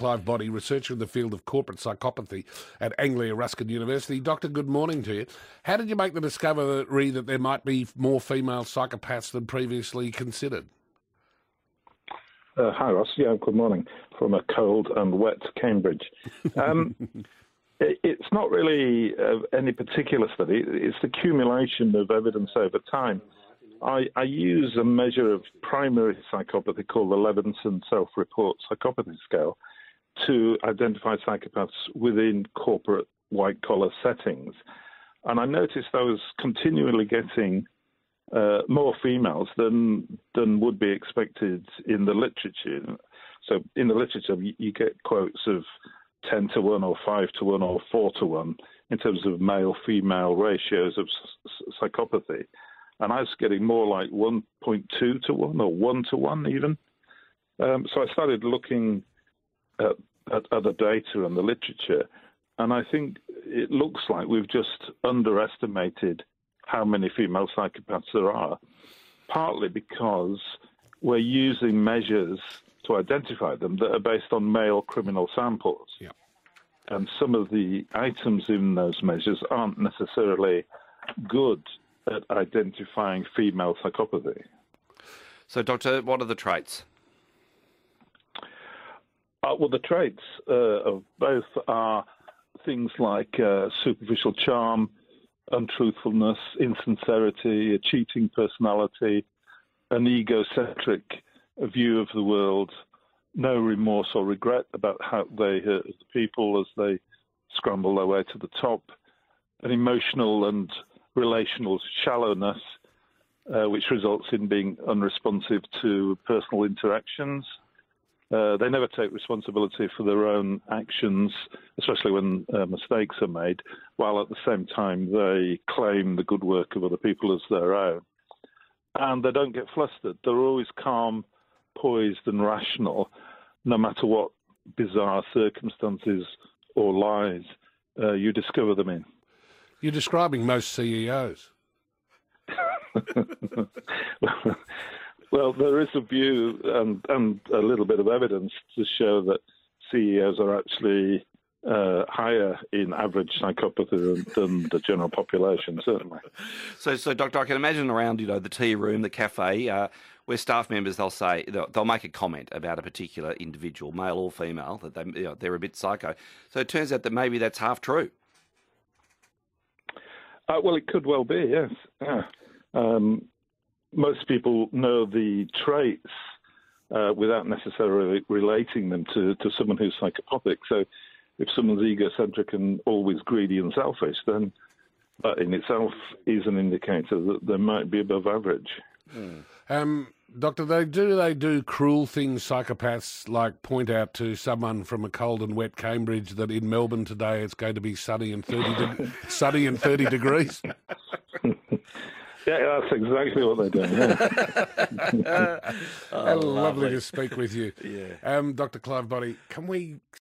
Clive Boddy, researcher in the field of corporate psychopathy at Anglia Ruskin University. Doctor, good morning to you. How did you make the discovery that there might be more female psychopaths than previously considered? Uh, hi, Ross. Yeah, good morning from a cold and wet Cambridge. Um, it, it's not really uh, any particular study, it's the accumulation of evidence over time. I, I, use a measure of primary psychopathy called the Levenson Self Report Psychopathy Scale to identify psychopaths within corporate white collar settings. And I noticed I was continually getting uh, more females than than would be expected in the literature. So in the literature, you, you get quotes of ten to one, or five to one, or four to one in terms of male-female ratios of psychopathy, and I was getting more like 1.2 to one or one to one even. Um, so I started looking at, at other data and the literature, and I think it looks like we've just underestimated how many female psychopaths there are, partly because we're using measures to identify them that are based on male criminal samples. Yeah. And some of the items in those measures aren't necessarily good at identifying female psychopathy. So, Doctor, what are the traits? Uh, well, the traits uh, of both are things like uh, superficial charm, untruthfulness, insincerity, a cheating personality, an egocentric view of the world, no remorse or regret about how they hurt the people as they scramble their way to the top, an emotional and relational shallowness, uh, which results in being unresponsive to personal interactions, uh, they never take responsibility for their own actions, especially when uh, mistakes are made, while at the same time they claim the good work of other people as their own. And they don't get flustered. They're always calm, poised, and rational, no matter what bizarre circumstances or lies uh, you discover them in. You're describing most CEOs. Well, there is a view and, and a little bit of evidence to show that CEOs are actually uh, higher in average psychopathy than, than, the general population, certainly. So, so Doctor, I can imagine around you know the tea room, the cafe, uh, where staff members they'll say they'll, they'll, make a comment about a particular individual, male or female, that they you know, they're a bit psycho. So it turns out that maybe that's half true. Uh, well, it could well be, yes. Yeah. Um, most people know the traits uh, without necessarily relating them to, to someone who's psychopathic. So if someone's egocentric and always greedy and selfish, then that in itself is an indicator that they might be above average. Mm. Um, doctor, they do they do cruel things, psychopaths, like point out to someone from a cold and wet Cambridge that in Melbourne today it's going to be sunny and thirty de- sunny and thirty degrees. Yeah, that's exactly what they're doing. Yeah. oh, lovely. lovely. to speak with you. Yeah. Um, Dr. Clive Boddy, can we